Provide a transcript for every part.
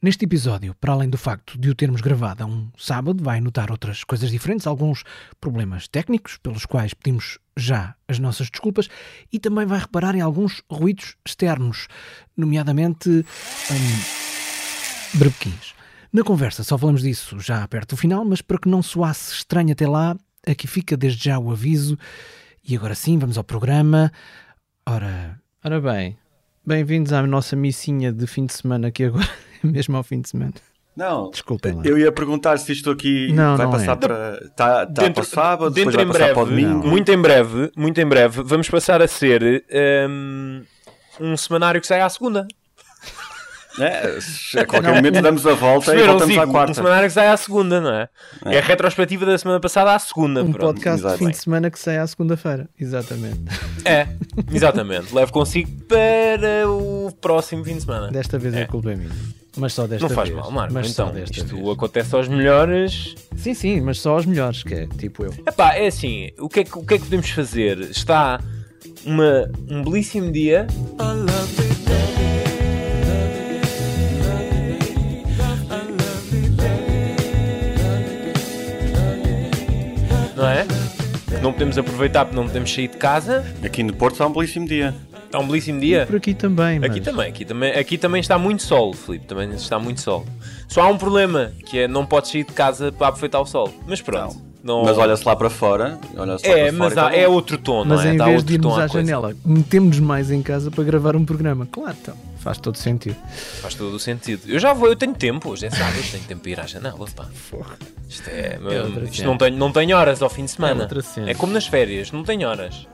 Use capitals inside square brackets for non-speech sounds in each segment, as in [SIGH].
Neste episódio, para além do facto de o termos gravado a um sábado, vai notar outras coisas diferentes, alguns problemas técnicos, pelos quais pedimos já as nossas desculpas, e também vai reparar em alguns ruídos externos, nomeadamente um. Na conversa só falamos disso já perto do final, mas para que não soasse estranho até lá, aqui fica desde já o aviso. E agora sim, vamos ao programa. Ora, ora bem, bem-vindos à nossa missinha de fim de semana que agora [LAUGHS] mesmo ao fim de semana. Não, Desculpem lá. eu ia perguntar se isto aqui Não, vai não passar é. para. Está tá para o sábado, depois vai em passar breve, para o domingo. muito em breve, muito em breve, vamos passar a ser um, um semanário que sai à segunda. [LAUGHS] É, a qualquer momento damos a volta e voltamos Zico? à Um quarta. semanário que sai à segunda, não é? É, a retrospectiva da semana passada à segunda. Um pronto. podcast exato. de fim de semana que sai à segunda-feira. Exatamente. É, exatamente. Levo consigo para o próximo fim de semana. Desta vez a É. culpa é minha. Mas só desta Não faz vez. mal, Marco. Mas só Então, desta isto vez. acontece aos melhores. Sim, sim, mas só aos melhores, que é tipo eu. Epá, é assim, o que é que, o que, é que podemos fazer? Está uma, um belíssimo dia. Não é? Que não podemos aproveitar porque não podemos sair de casa. Aqui no Porto está um belíssimo dia. Está um belíssimo dia. Por aqui também, mas... Aqui também, aqui também, aqui também está muito sol, Filipe, também está muito sol. Só há um problema, que é não podes sair de casa para aproveitar o sol. Mas pronto. Não. Mas olha-se lá para fora. Olha É, para mas fora há- e tá é outro tom, Mas não é? em Dá vez outro de irmos à janela, metemos-nos mais em casa para gravar um programa. Claro, então. Faz todo sentido. Faz todo o sentido. Eu já vou, eu tenho tempo, hoje é sábado, tenho tempo para ir à janela, pá. Isto é. outra isto não tenho, não tenho horas ao fim de semana. É outra cena. É como nas férias, não tenho horas.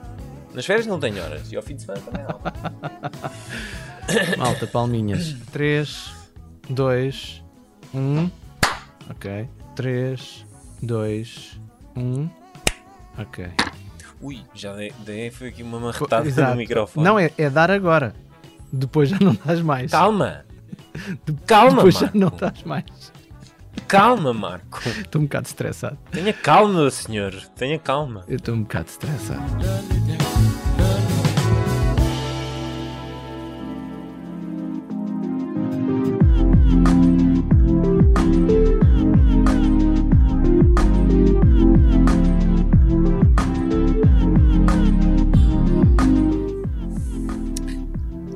Nas férias não tenho horas. E ao fim de semana também não. [LAUGHS] Malta, palminhas. 3, 2, 1. Ok. 3, 2, 1. Ok. Ui, já dei, dei foi aqui uma marretada Exato. no microfone. Não, é, é dar agora. Depois já não dás mais. Calma. [LAUGHS] Calma, Depois já Marco. não dás mais. Calma, Marco. Estou um bocado estressado. Tenha calma, senhor. Tenha calma. Eu estou um bocado estressado.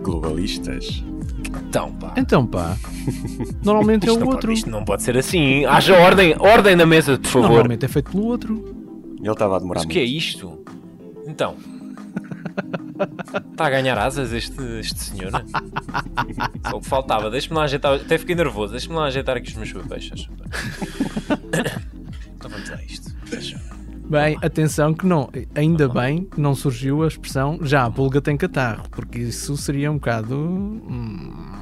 Globalistas. Então, pá. Então pá, normalmente é o não, outro. pode, isto não pode ser assim. Haja ordem, ordem na mesa, por favor. Normalmente é feito pelo outro. Ele estava a demorar Mas o que é isto? Então. Está a ganhar asas este, este senhor? Só o que faltava. Deixa-me lá ajeitar. Até fiquei nervoso. Deixa-me lá ajeitar aqui os meus papéis. [COUGHS] Então vamos lá a isto. Bem, atenção que não, ainda bem que não surgiu a expressão já a pulga tem catarro, porque isso seria um bocado. hum,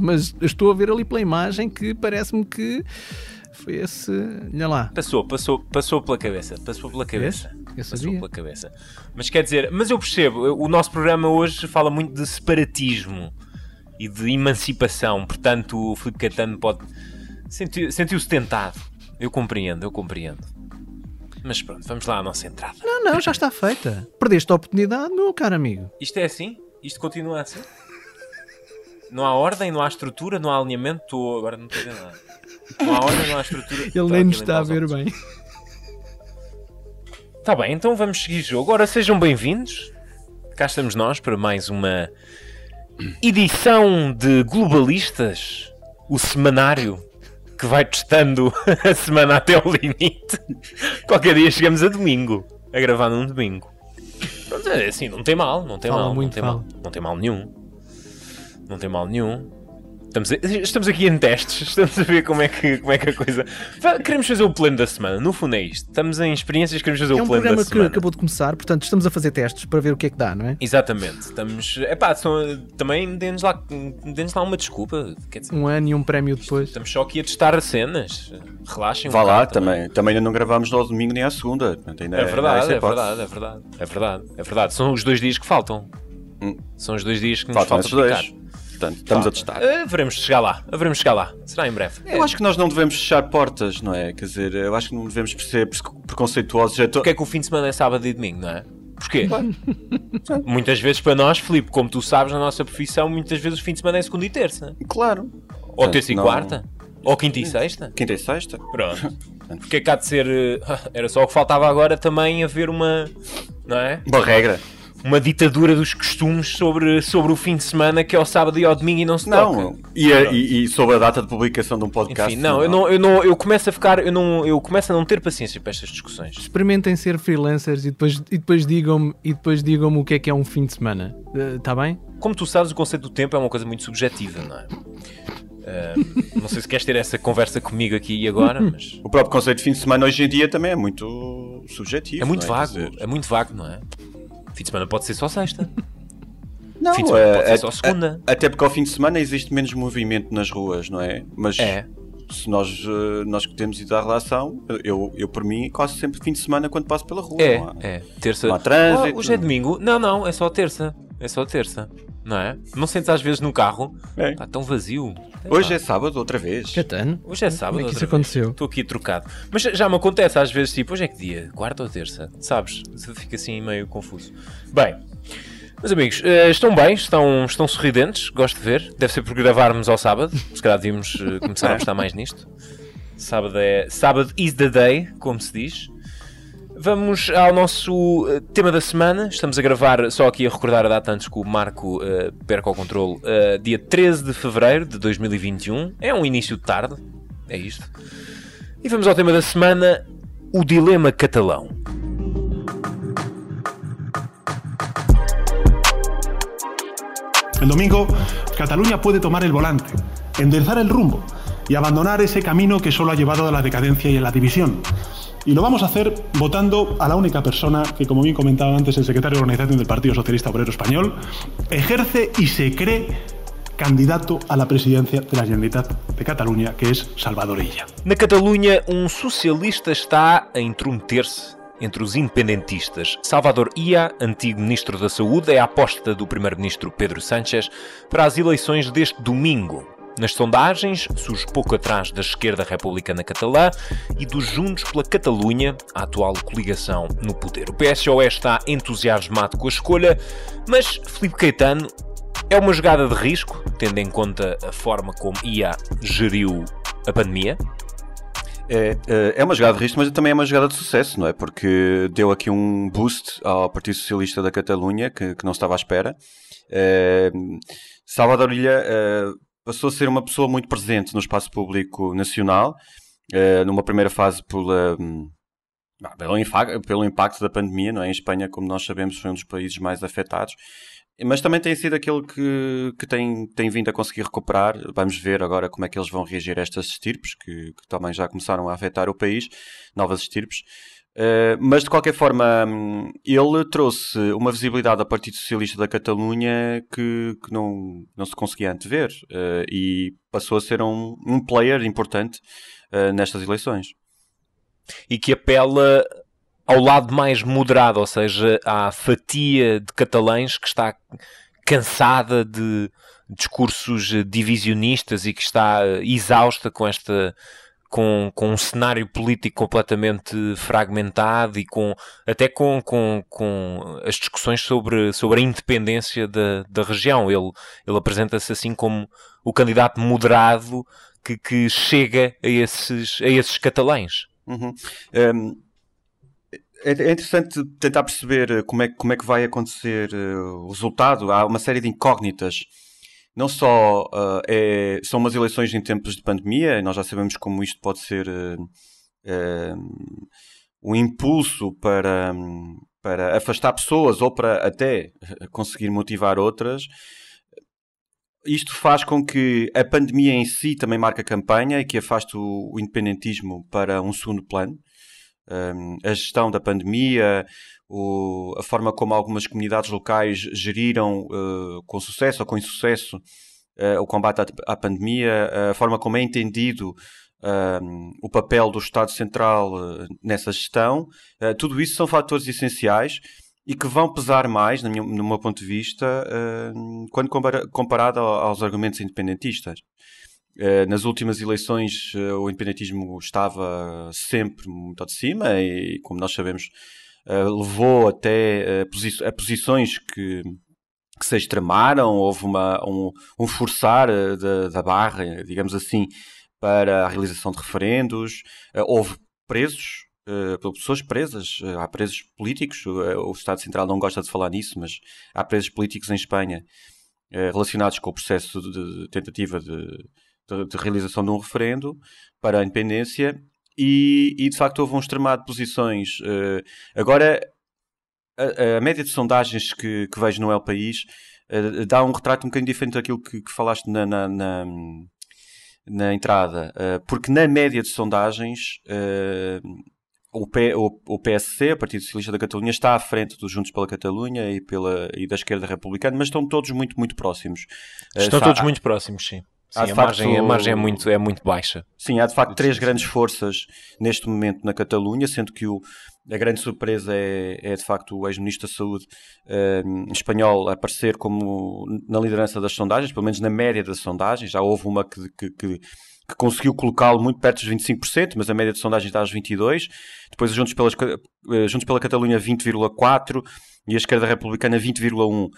Mas estou a ver ali pela imagem que parece-me que foi esse. Olha lá. Passou, passou, passou pela cabeça. Passou pela cabeça. Passou pela cabeça. Mas quer dizer, mas eu percebo, o nosso programa hoje fala muito de separatismo e de emancipação, portanto o Filipe Catano pode. sentiu- Sentiu-se tentado. Eu compreendo, eu compreendo. Mas pronto, vamos lá à nossa entrada. Não, não, já está feita. Perdeste a oportunidade, meu caro amigo. Isto é assim? Isto continua assim? Não há ordem, não há estrutura, não há alinhamento. Estou... Agora não estou a ver nada. Não há ordem, não há estrutura. Ele nem nos está a ver bem. Está bem, então vamos seguir jogo. Ora, sejam bem-vindos. Cá estamos nós para mais uma edição de Globalistas, o semanário que vai testando [LAUGHS] a semana até ao limite. Qualquer dia chegamos a domingo, a gravar num domingo. Pronto, é assim, não tem mal, não tem Fala mal, muito, não tem fala. mal, não tem mal nenhum. Não tem mal nenhum. Estamos, a- estamos aqui em testes, estamos a ver como é que, como é que a coisa. Queremos fazer o plano da semana, no fundo é isto. Estamos em experiências, queremos fazer É o um plano da programa que semana. acabou de começar, portanto estamos a fazer testes para ver o que é que dá, não é? Exatamente, estamos. Epá, são, também dê-nos lá, dê-nos lá uma desculpa. Quer dizer, Um ano e um prémio depois. estamos só aqui a testar cenas. Relaxem um Vá lá, bocado também. Também ainda não gravámos no domingo nem à segunda. Ainda É verdade, é hipótese. verdade, é verdade, é verdade, é verdade. São os dois dias que faltam. Hum. São os dois dias que nos Faltam picar. dois. Portanto, estamos a Falta. testar. Eh, veremos chegar lá, veremos chegar lá. Será em breve. Eu acho que nós não devemos fechar portas, não é? Quer dizer, eu acho que não devemos ser pre- preconceituosos. Tô- Porque é que o fim de semana é sábado e domingo, não é? Porquê? [LAUGHS] muitas vezes para nós, Filipe, como tu sabes, na nossa profissão, muitas vezes o fim de semana é segunda e terça. Claro. Ou terça e não- quarta? Ou quinta e sexta? Quinta e sexta. Pronto. Porque é que há de ser. eh, [LAUGHS] Era só o que faltava agora também haver uma. Não é? Boa regra. Uma ditadura dos costumes sobre, sobre o fim de semana que é ao sábado e ao domingo e não se Não, toca. e, a- e, e sobre a data de publicação de um podcast. Enfim, não, eu não, eu não, eu começo a ficar, eu não, eu começo a não ter paciência para estas discussões. Experimentem ser freelancers e depois, e depois digam-me e depois digam-me o que é que é um fim de semana. Está bem? Como tu sabes, o conceito do tempo é uma coisa muito subjetiva, não é? Ah, não sei se queres ter essa conversa comigo aqui e agora, mas [LAUGHS] O próprio conceito de fim de semana hoje em dia também é muito subjetivo. é muito não vago, é muito vago, não é? Fim de semana pode ser só sexta, [LAUGHS] Não, fim de semana é- pode ser é- só segunda. até porque ao fim de semana existe menos movimento nas ruas, não é? Mas É. se nós, eh, nós que temos ido à relação, eu, eu por mim quase sempre fim de semana quando passo pela rua. É, há- é. Terça. Não há trânsito. Ah, hoje é domingo? Não, não, é só terça. É só terça. Não é? Não sentes às vezes no carro? É. Está tão vazio. Hoje é sábado outra vez. Catano. Hoje é sábado. Como é que isso aconteceu? Estou aqui trocado. Mas já me acontece às vezes, tipo, hoje é que dia? Quarta ou terça? Sabes? Fica assim meio confuso. Bem, meus amigos, eh, estão bem? Estão, estão sorridentes? Gosto de ver. Deve ser por gravarmos ao sábado. Se calhar devíamos eh, começar a gostar mais nisto. Sábado é. Sábado is the day, como se diz. Vamos ao nosso eh, tema da semana. Estamos a gravar, só aqui a recordar a data antes que o Marco eh, perca o controle. eh, dia 13 de fevereiro de 2021. É um início de tarde. É isto. E vamos ao tema da semana: o dilema catalão. El domingo, Cataluña puede tomar el volante, enderezar el rumbo y abandonar ese camino que solo ha llevado a la decadencia y a la división. Y lo vamos a hacer votando a la única persona que, como bien comentaba antes el secretario de organización del Partido Socialista Obrero Español, ejerce y se cree candidato a la presidencia de la Generalitat de Cataluña, que es Salvador Illa. Na Catalunha, um socialista está a intrometer-se entre os independentistas. Salvador Ia, antigo ministro da Saúde, é a aposta do primeiro-ministro Pedro Sánchez para as eleições deste domingo. Nas sondagens, surge pouco atrás da esquerda republicana catalã e dos Juntos pela Catalunha, a atual coligação no poder. O PSOE está entusiasmado com a escolha, mas Filipe Caetano é uma jogada de risco, tendo em conta a forma como IA geriu a pandemia. É, é- é uma jogada de risco, mas também é uma jogada de sucesso, não é? Porque deu aqui um boost ao Partido Socialista da Catalunha, que, que não estava à espera. É, Salvador Ilha é, passou a ser uma pessoa muito presente no espaço público nacional, é, numa primeira fase pela, ah, pelo impacto da pandemia, não é? Em Espanha, como nós sabemos, foi um dos países mais afetados. Mas também tem sido aquele que, que tem, tem vindo a conseguir recuperar. Vamos ver agora como é que eles vão reagir a estas estirpes, que, que também já começaram a afetar o país, novas estirpes. Eh, mas de qualquer forma, ele trouxe uma visibilidade ao Partido Socialista da Catalunha que, que não, não se conseguia antever eh, e passou a ser um, um player importante eh, nestas eleições. e que apela ao lado mais moderado, ou seja, à fatia de catalães que está cansada de discursos divisionistas e que está eh, exausta com esta com, com um cenário político completamente fragmentado e com até com, com, com as discussões sobre, sobre a independência da, da região. Ele, ele apresenta-se assim como o candidato moderado que, que chega a esses, a esses catalães. Uhum. Um, é é interessante tentar perceber como é, como é que vai acontecer eh, o resultado. Há uma série de incógnitas. Não só ah, é- são umas eleições em tempos de pandemia, nós já sabemos como isto pode ser eh, eh, um impulso para, hum, para afastar pessoas ou para até conseguir motivar outras. Isto faz com que a pandemia em si também marque a campanha e que afaste o independentismo para um segundo plano. Um, a gestão da pandemia, o- a forma como algumas comunidades locais geriram uh, com sucesso ou com insucesso uh, o combate à, à pandemia, a forma como é entendido o papel do Estado Central uh, nessa gestão, tudo isso são fatores essenciais e que vão pesar mais, no meu ponto de vista, quando compara- comparado ao- aos argumentos independentistas. Eh, nas últimas eleições eh, o independentismo estava sempre muito de cima e, como nós sabemos, eh, levou até a posições que que se extremaram, houve uma, um, um forçar da, da barra, digamos assim, para a realização de referendos, houve presos, pessoas presas, há presos políticos, o Estado Central não gosta de falar nisso, mas há presos políticos em Espanha relacionados com o processo de tentativa de, de, de, realização de um referendo para a independência e, e de facto houve um extremado de posições. agora, a, a, média de sondagens que, que vejo no El País dá um retrato um bocadinho diferente daquilo que, que falaste na, na, na na entrada, porque na média de sondagens o, P, o, o, PSC, o Partido Socialista da Catalunha, está à frente dos Juntos pela Catalunha e, pela, e da esquerda republicana, mas estão todos muito, muito próximos. Estão uh, todos há, muito próximos, sim. Sim a, facto, margem, a margem é muito, é muito baixa. Sim, há de facto três grandes forças neste momento na Catalunha, sendo que o, a grande surpresa é, é de facto o ex-ministro da Saúde uh, espanhol aparecer como na liderança das sondagens, pelo menos na média das sondagens. Já houve uma que, que, que que conseguiu colocá-lo muito perto dos 25%, mas a média de sondagem está aos 22%. Depois, Juntos, pelas, eh, Juntos pela Catalunha, 20,4%. E a esquerda republicana, 20,1%.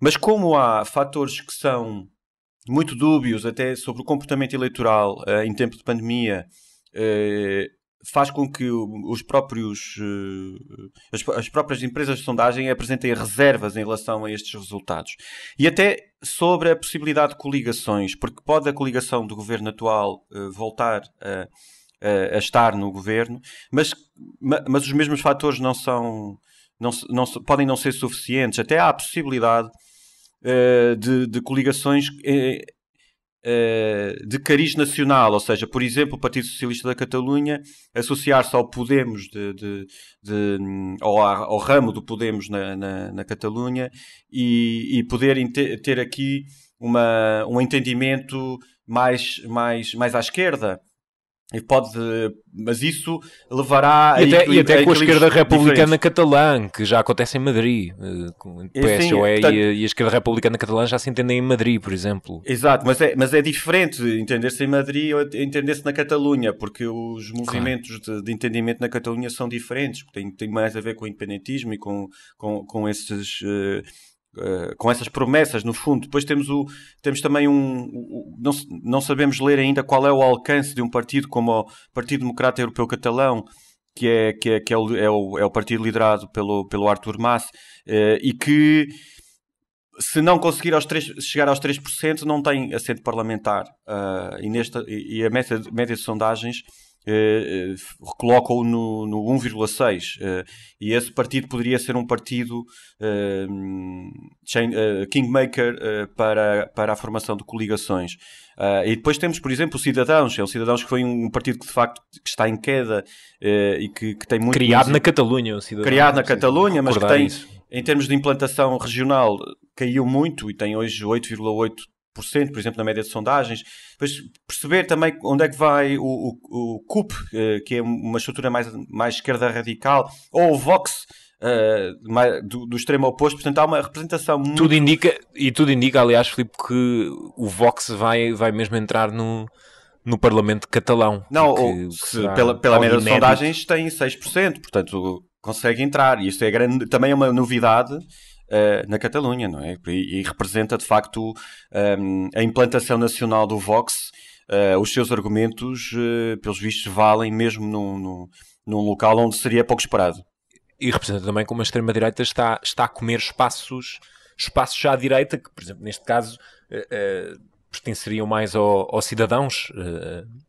Mas como há fatores que são muito dúbios, até sobre o comportamento eleitoral uh, em tempo de pandemia, uh, faz com que os próprios, as, as, próprias empresas de sondagem apresentem reservas em relação a estes resultados. E até sobre a possibilidade de coligações, porque pode a coligação do governo atual voltar a, a, a, estar no governo, mas, mas os mesmos fatores não são, não, não, podem não ser suficientes. Até há a possibilidade uh, de, de coligações uh, de cariz nacional, ou seja, por exemplo, o Partido Socialista da Catalunha associar-se ao Podemos, de, de, de ao, ao, ramo do Podemos na, na, na Catalunha e, e poder ter aqui uma, um entendimento mais, mais, mais à esquerda. E pode, mas isso levará e até, a, e até com a esquerda republicana catalã, que já acontece em Madrid. Eh, com o PSOE portanto, e, a, e, a, esquerda republicana catalã já se entendem em Madrid, por exemplo. Exato, mas é, mas é diferente entender-se em Madrid ou entender-se na Catalunha, porque os movimentos claro. de, de, entendimento na Catalunha são diferentes, tem, tem mais a ver com o independentismo e com, com, com esses. Uh, Uh, com essas promessas, no fundo. Depois temos, o, temos também um. O, não, não sabemos ler ainda qual é o alcance de um partido como o Partido Democrata Europeu Catalão, que é, que é, que é, o, é, o, é o partido liderado pelo, pelo Artur Mas, uh, e que. Se não conseguir aos 3, chegar aos 3%, não tem assento parlamentar. Uh, e, nesta, e a média, média de sondagens Uh, uh, colocam-o no, no 1,6 uh, e esse partido poderia ser um partido chain, kingmaker para, para a formação de coligações. e depois temos, por exemplo, o Cidadãos, é o Cidadãos que foi um partido que de facto que está em queda e que, que, tem muito... Criado na Catalunha, o Cidadãos. Criado na Catalunha, mas que tem, isso. em termos de implantação regional, caiu muito e tem hoje 8,8 por exemplo, na média de sondagens. Depois perceber também onde é que vai o, o, o CUP, eh, que é uma estrutura mais, mais esquerda radical, ou o Vox, uh, do, do, extremo oposto. Portanto, há uma representação muito... Tudo indica, e tudo indica, aliás, Filipe, que o Vox vai, vai mesmo entrar no, no Parlamento catalão. Não, que, que se, pela, pela média de sondagens tem 6%, portanto consegue entrar. E isto é grande, também é uma novidade uh, na Catalunha, não é? E, e representa de facto um, a implantação nacional do Vox. Uh, os seus argumentos, uh, pelos vistos, valem mesmo num, num, num, local onde seria pouco esperado. E representa também como a extrema-direita está, está a comer espaços, espaços já à direita, que, por exemplo, neste caso, pertenceriam mais ao, aos cidadãos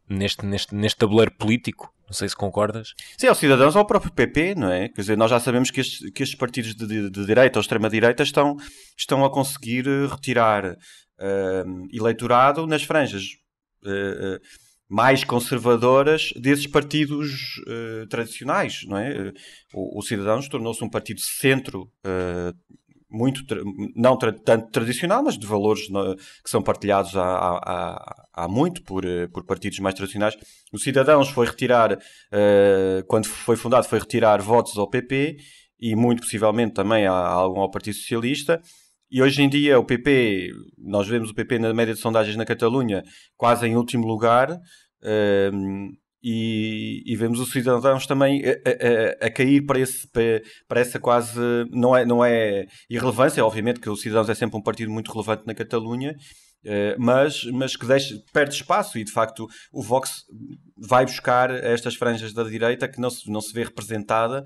neste, neste, neste tabuleiro político. Não sei se concordas. Sim, aos cidadãos ao próprio PP, não é? Quer dizer, nós já sabemos que estes, que estes partidos de, de, de direita ou extrema-direita estão, estão a conseguir eh, retirar uh, eleitorado nas franjas uh, uh, mais conservadoras desses partidos tradicionais, não é? O, o Cidadãos tornou-se um partido centro muito, não tra tanto tradicional, mas de valores no, que são partilhados há, há, há, muito por, eh, por partidos mais tradicionais. O Cidadãos foi retirar, uh, quando foi fundado, foi retirar votos ao PP e muito possivelmente também a, a algum ao Partido Socialista. E hoje em dia o PP, nós vemos o PP na média de sondagens na Catalunha quase em último lugar. Uh, e, e, vemos os cidadãos também a, a, a cair para, esse, para, essa quase. Não é, não é irrelevância, obviamente, que o Cidadãos é sempre um partido muito relevante na Catalunha, uh, mas, mas que deixa, perde espaço e de facto o Vox vai buscar estas franjas da direita que não se, não se vê representada.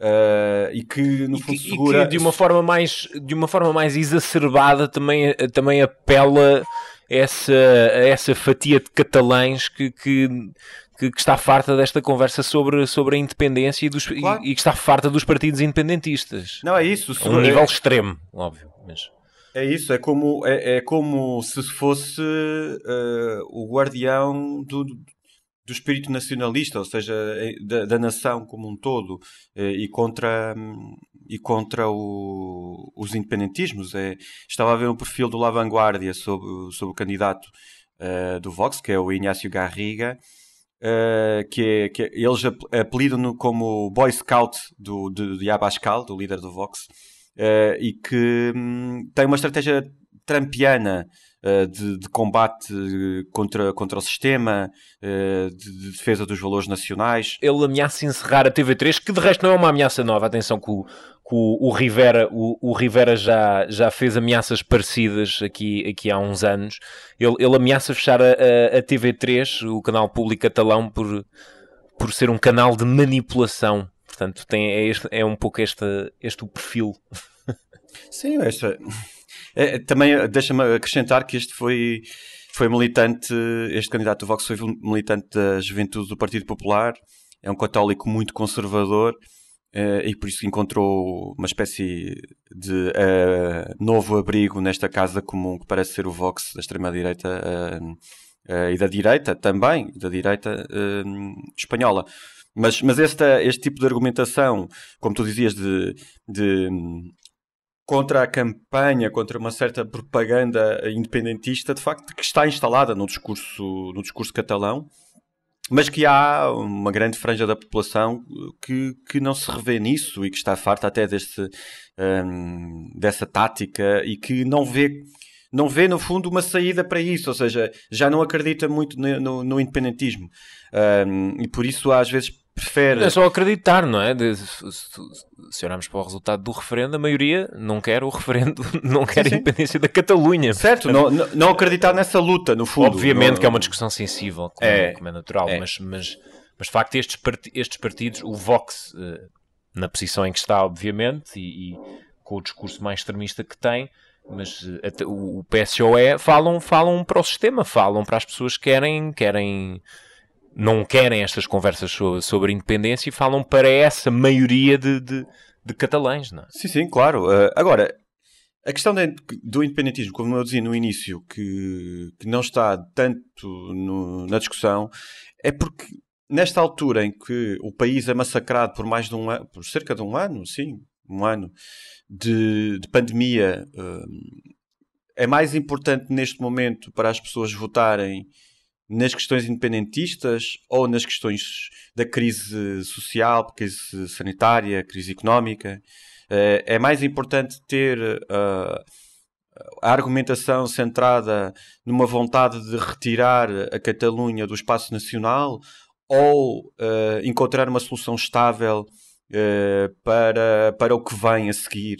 Uh, e que no fundo e que, segura e que de uma forma mais de uma forma mais exacerbada também também apela essa essa fatia de catalães que, que que, que, está farta desta conversa sobre, sobre a independência e, dos, claro. e, e, que está farta dos partidos independentistas. Não, é isso. A um é... nível extremo, óbvio. Mas... É isso, é como, é, é como se fosse uh, o guardião do, do espírito nacionalista, ou seja, é, da, da nação como um todo, uh, e contra, e contra o, os independentismos. É, estava a ver um perfil do La Vanguardia sobre, sobre o candidato do Vox, que é o Inácio Garriga, Uh, que, que eles apelidam-no como Boy Scout do, do, do Abascal, do líder do Vox, uh, e que um, tem uma estratégia trampiana uh, de, de, combate contra, contra o sistema, de, de, defesa dos valores nacionais. Ele ameaça encerrar a TV3, que de resto não é uma ameaça nova, atenção que o, o, o Rivera, o, o, Rivera já, já fez ameaças parecidas aqui, aqui há uns anos. Ele, ele ameaça fechar a, a, a TV3, o canal público catalão, por, por ser um canal de manipulação. Portanto, tem, é, este, é um pouco este, este o perfil. [LAUGHS] Sim, esta, é, também deixa-me acrescentar que este foi, foi militante, este candidato do Vox foi militante da juventude do Partido Popular, é um católico muito conservador Uh, e por isso encontrou uma espécie de uh, novo abrigo nesta casa comum que parece ser o Vox da extrema-direita uh, e da direita também, da direita espanhola. Mas, mas esta, este tipo de argumentação, como tu dizias, de, de contra a campanha, contra uma certa propaganda independentista, de facto, que está instalada no discurso, no discurso catalão, mas que há uma grande franja da população que, que não se revê nisso e que está farta até deste, um, dessa tática e que não vê, não vê, no fundo, uma saída para isso, ou seja, já não acredita muito no, no, no independentismo. Um, e por isso, às vezes, prefere. É só acreditar, não é? De, se, se, olharmos para o resultado do referendo, a maioria não quer o referendo, [LAUGHS] não quer sim, a independência da Catalunha. Certo, não, não acreditar nessa luta, no fundo. Obviamente não... que é uma discussão sensível, como é, como é natural, é. Mas, mas, mas de facto estes, part estes partidos, o Vox, eh, na posição em que está, obviamente, e, e com o discurso mais extremista que tem, mas eh, o PSOE falam, falam para o sistema, falam para as pessoas que querem, querem não querem estas conversas sobre, sobre independência e falam para essa maioria de, de, de catalães. Não é? Sim, sim, claro. Uh, agora, a questão de, do independentismo, como eu dizia no início, que, que não está tanto no, na discussão, é porque nesta altura em que o país é massacrado por mais de um ano, por cerca de um ano, sim, um ano de, de pandemia, uh, é mais importante neste momento para as pessoas votarem nas questões independentistas ou nas questões da crise social, crise sanitária, crise económica. Eh, é mais importante ter uh, a argumentação centrada numa vontade de retirar a Catalunha do espaço nacional ou uh, encontrar uma solução estável para, para o que vem a seguir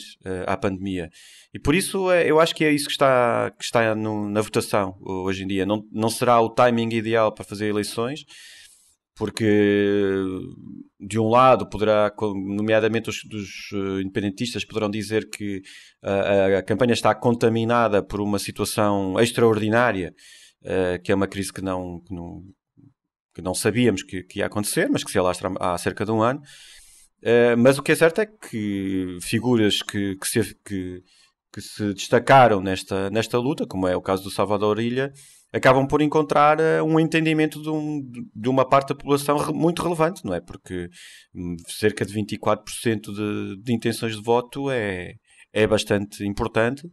à pandemia. E por isso é, eu acho que é isso que está, que está no, na votação hoje em dia. Não, não será o timing ideal para fazer eleições, porque de um lado poderá, nomeadamente os dos eh, independentistas, poderão dizer que a, a, campanha está contaminada por uma situação extraordinária, uh, que é uma crise que não, que não, que não sabíamos que, que, ia acontecer, mas que se alastra há cerca de um ano. Uh, mas o que é certo é que figuras que, que, se, que que se destacaram nesta, nesta luta, como é o caso do Salvador Ilha, acabam por encontrar uh, um entendimento de, um, de, uma parte da população muito relevante, não é? Porque um, cerca de 24% de, de intenções de voto é, é bastante importante.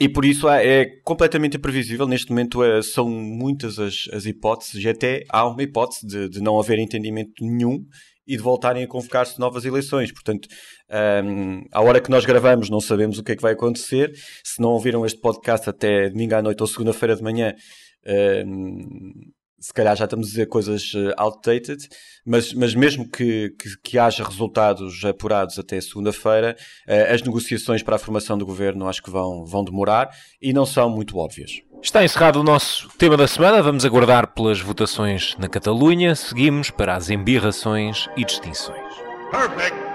E por isso é, é completamente imprevisível. Neste momento é, são muitas as, as hipóteses, e até há uma hipótese de, de não haver entendimento nenhum e de voltarem a convocar-se novas eleições. Portanto, um, à hora que nós gravamos, não sabemos o que é que vai acontecer. Se não ouviram este podcast até domingo à noite ou segunda-feira de manhã, um, se calhar já estamos a dizer coisas uh, outdated, mas, mas mesmo que, que, que haja resultados apurados até segunda-feira, uh, as negociações para a formação do governo acho que vão, vão demorar e não são muito óbvias. Está encerrado o nosso tema da semana. Vamos aguardar pelas votações na Catalunha. Seguimos para as embirrações e distinções. Perfect.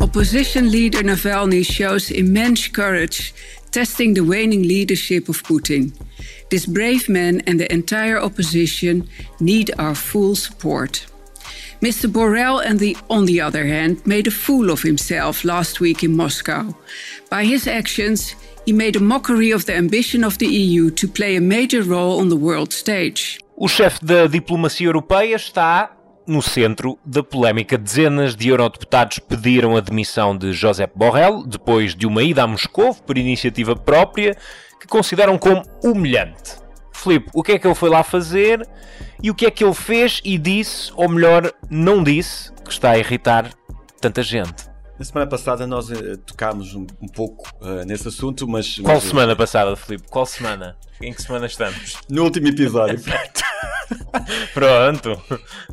Opposition leader Navalny shows immense courage testing the waning leadership of Putin. This brave man and the entire opposition need our full support. Mr. Borrell, and the, on the other hand, made a fool of himself last week in Moscow. By his actions, he made a mockery of the ambition of the EU to play a major role on the world stage. O chefe da diplomacia europeia está no centro da polémica. Dezenas de eurodeputados pediram a demissão de Josep Borrell depois de uma ida a Moscou por iniciativa própria que consideram como humilhante. Filipe, o que é que ele foi lá fazer e o que é que ele fez e disse, ou melhor, não disse, que está a irritar tanta gente? Na semana passada nós uh, tocámos um, um pouco uh, nesse assunto, mas. Qual mas, semana passada, Filipe? Qual semana? Em que semana estamos? [LAUGHS] No último episódio. [LAUGHS] Pronto.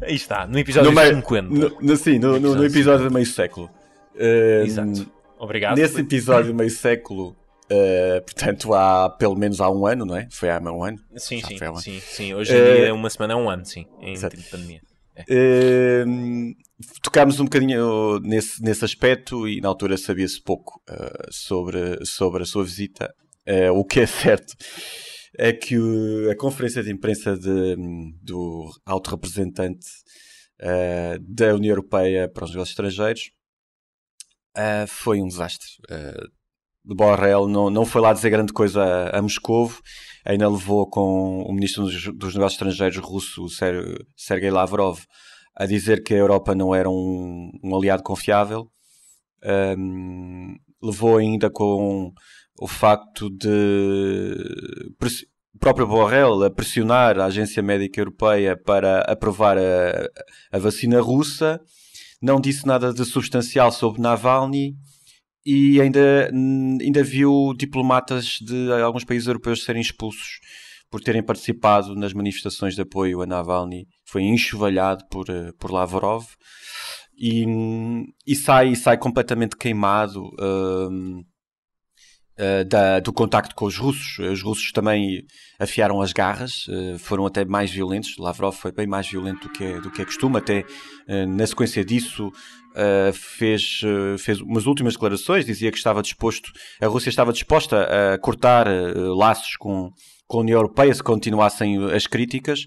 Aí está, no episódio no meio, 50. No, no, sim, no, no, no episódio do meio século. Uh, Exato. Obrigado. Nesse Filipe. episódio do meio século. Uh, portanto, há pelo menos há um ano, não é? Foi há um ano? Sim, sim, um ano. sim, sim. Hoje em dia, uma semana é um ano, sim, em Exato. de pandemia. Uh, tocámos um bocadinho nesse, nesse aspecto e na altura sabia-se pouco uh, sobre, sobre a sua visita. Uh, o que é [LAUGHS] certo é que o, a conferência de imprensa de, do alto representante uh, da União Europeia para os negócios estrangeiros foi um desastre. De Borrell não, não foi lá dizer grande coisa a, a Moscovo, ainda levou com o ministro dos, dos negócios estrangeiros russo, Sergei Lavrov, a dizer que a Europa não era um, um aliado confiável. Um, levou ainda com o facto de o próprio Borrell a pressionar a Agência Médica Europeia para aprovar a, a vacina russa. Não disse nada de substancial sobre Navalny e ainda, ainda viu diplomatas de alguns países europeus serem expulsos por terem participado nas manifestações de apoio a Navalny. Foi enxovalhado por, eh, por Lavrov e, e sai, sai completamente queimado. Uh, Uh, da, do contacto com os russos. Os russos também afiaram as garras, uh, foram até mais violentos. Lavrov foi bem mais violento do que é, do que é costume, até uh, na sequência disso fez, fez umas últimas declarações, dizia que estava disposto, a Rússia estava disposta a cortar laços com, com a União Europeia se continuassem as críticas.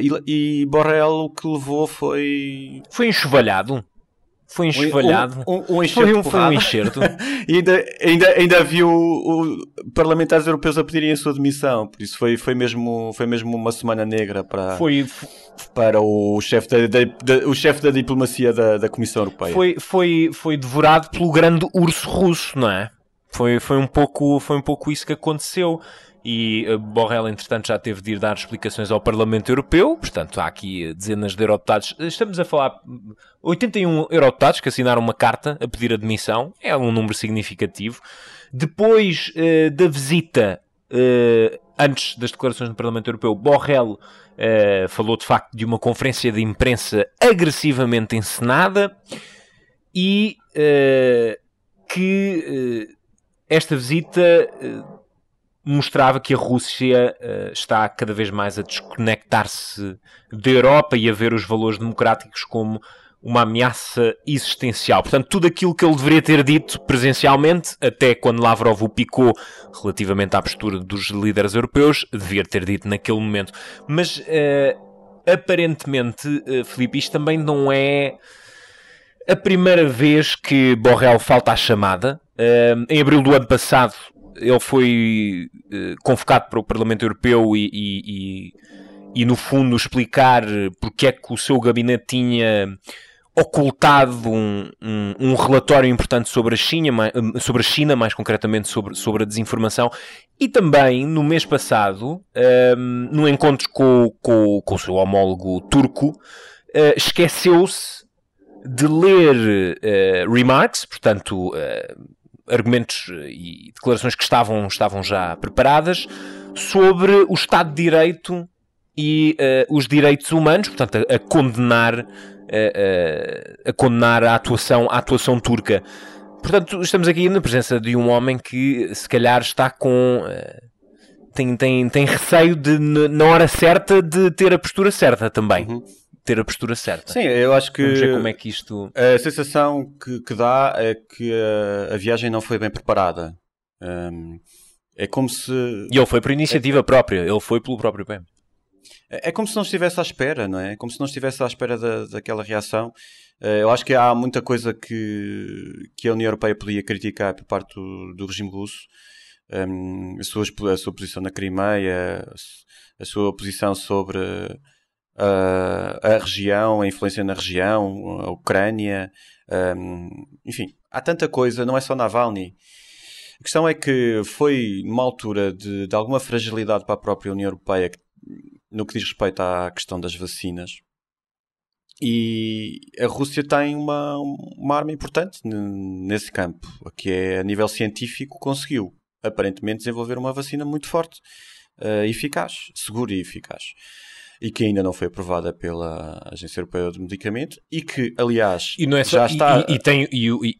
e, e Borrell o que levou foi. Foi enxovalhado. Foi enxovalhado. Um, um, um foi, um, um enxerto. [LAUGHS] e ainda, ainda, ainda viu o, parlamentares europeus a pedirem a sua demissão. Por isso foi, foi, mesmo, foi mesmo uma semana negra para, foi, para o chefe da, da, da, o chefe da diplomacia da, da Comissão Europeia. Foi, foi, foi devorado pelo grande urso russo, não é? Foi, foi, um pouco, foi um pouco isso que aconteceu e eh, Borrell, entretanto, já teve de ir dar explicações ao Parlamento Europeu, portanto, há aqui eh, dezenas de eurodeputados. Estamos a falar 81 eurodeputados que assinaram uma carta a pedir admissão, é um número significativo. Depois uh, da visita, uh, antes das declarações do Parlamento Europeu, Borrell uh, falou de facto de uma conferência de imprensa agressivamente encenada e que esta visita mostrava que a Rússia uh, está cada vez mais a desconectar-se da Europa e a ver os valores democráticos como uma ameaça existencial. Portanto, tudo aquilo que ele deveria ter dito presencialmente, até quando Lavrov o picou relativamente à postura dos líderes europeus, devia ter dito naquele momento. Mas, uh, aparentemente, uh, Filipe, isto também não é a primeira vez que Borrell falta à chamada. Uh, em abril do ano passado, ele foi uh, convocado para o Parlamento Europeu e, e, e, e, no fundo, explicar porque é que o seu gabinete tinha ocultado um, um, um, relatório importante sobre a, China, mais, sobre a China, mais concretamente sobre, sobre a desinformação, e também no mês passado, um, ehm, no encontro com, com, com o seu homólogo turco, uh, esqueceu-se de ler uh, remarks, portanto, uh, argumentos eh, e declarações que estavam, estavam já preparadas sobre o Estado de Direito e uh, os direitos humanos, portanto, a, a condenar, uh, a condenar a atuação, a atuação turca. Portanto, estamos aqui na presença de um homem que se calhar está com. tem, tem, tem receio de, na hora certa, de ter a postura certa também. Uhum. Ter a postura certa. Sim, eu acho que. Vamos ver como é que isto. A sensação que, que dá é que a, a viagem não foi bem preparada. Um, é como se. E ele foi por iniciativa é... própria, ele foi pelo próprio pé. É, é como se não estivesse à espera, não é? É como se não estivesse à espera da, daquela reação. Eh, eu acho que há muita coisa que, que a União Europeia podia criticar por parte do, do regime russo. Um, a, sua, a sua posição na Crimeia, a sua posição sobre a, a região, a influência na região, a Ucrânia, um, enfim, há tanta coisa, não é só Navalny. A questão é que foi numa altura de, de alguma fragilidade para a própria União Europeia no que diz respeito à questão das vacinas. E a Rússia tem uma, uma arma importante nesse campo, que é a nível científico conseguiu aparentemente desenvolver uma vacina muito forte, uh, eficaz, segura e eficaz. E que ainda não foi aprovada pela Agência Europeia de Medicamento e que, aliás, e é só, já está. E, e, tem, e, e,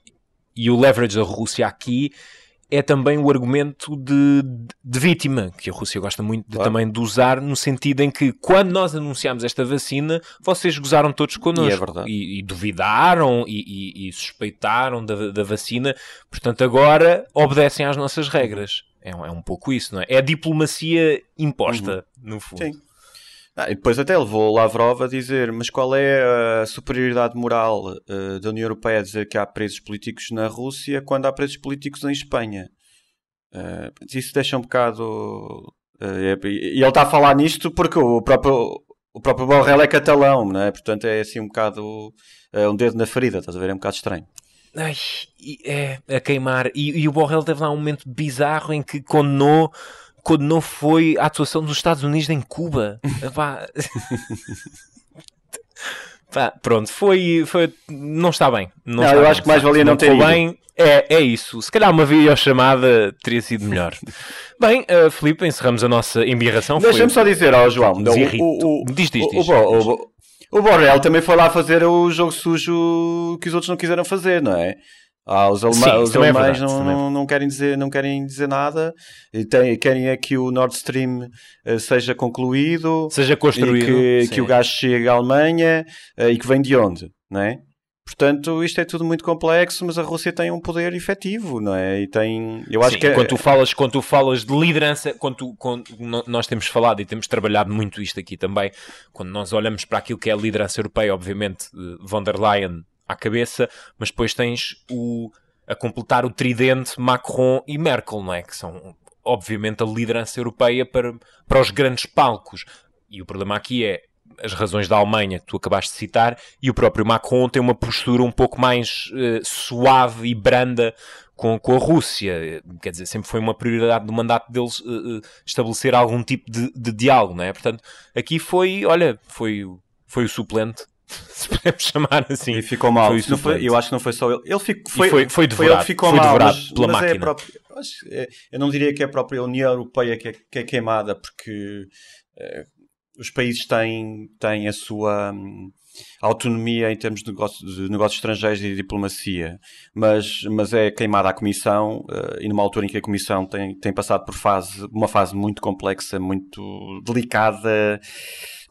e o leverage da Rússia aqui é também o argumento de, de, vítima, que a Rússia gosta muito de, claro. também de usar, no sentido em que quando nós anunciámos esta vacina, vocês gozaram todos connosco e, é e, e duvidaram e, e suspeitaram da, da, vacina, portanto agora obedecem às nossas regras. É, é, um pouco isso, não é? É a diplomacia imposta, uhum. no fundo. Sim. Ah, e depois até levou Lavrov a dizer, mas qual é a superioridade moral uh, da União Europeia a dizer que há presos políticos na Rússia quando há presos políticos em Espanha? Uh, isso deixa um bocado... Uh, e ele está a falar nisto porque o próprio, o próprio Borrell é catalão, não é? Portanto é assim um bocado um dedo na ferida, estás a ver? É um bocado estranho. Ai, é, a queimar. E, e o Borrell teve lá um momento bizarro em que condenou quando não foi a atuação dos Estados Unidos em Cuba. [LAUGHS] Pá. Pá, pronto, foi, foi. Não está bem. Não, não eu bem, acho que mais valia não, não ter bem. É, é isso. Se calhar uma videochamada teria sido melhor. [LAUGHS] bem, uh, Filipe, encerramos a nossa embirração. Deixa-me só dizer ao João. Não, o, o, diz, diz, diz, o, diz. o, o Borrell também foi lá fazer o jogo sujo que os outros não quiseram fazer, não é? Ah, os, alema Sim, os é alemães é não, não, não, querem dizer, não querem dizer nada e tem, querem é que o Nord Stream uh, seja concluído, seja construído, que, que o gás chegue à Alemanha uh, e que vem de onde, não é? Portanto, isto é tudo muito complexo, mas a Rússia tem um poder efetivo, não é? E tem, eu acho Sim, que é quando tu falas, quando tu falas de liderança, quando, tu, quando nós temos falado e temos trabalhado muito isto aqui também, quando nós olhamos para aquilo que é a liderança europeia, obviamente, von der Leyen à cabeça, mas depois tens o, a completar o tridente Macron e Merkel, não é? Que são, obviamente, a liderança europeia para, para os grandes palcos. E o problema aqui é as razões da Alemanha que tu acabaste de citar e o próprio Macron tem uma postura um pouco mais uh, suave e branda com, com a Rússia. Quer dizer, sempre foi uma prioridade do mandato deles uh, uh, estabelecer algum tipo de, de diálogo, não é? Portanto, aqui foi, olha, foi, foi o suplente [LAUGHS] se podemos chamar assim. E ficou mal. Foi foi, eu acho que não foi só ele. Ele fico, foi, foi, foi, devorado, ele que ficou foi mal, mas, pela mas é máquina. É eu não diria que é a própria União Europeia que é, que é queimada, porque eh, os países têm, têm a sua hum, autonomia em termos de, negócio, de negócios estrangeiros e de diplomacia, mas, mas é queimada a Comissão uh, e numa altura em que a Comissão tem, tem passado por fase, uma fase muito complexa, muito delicada,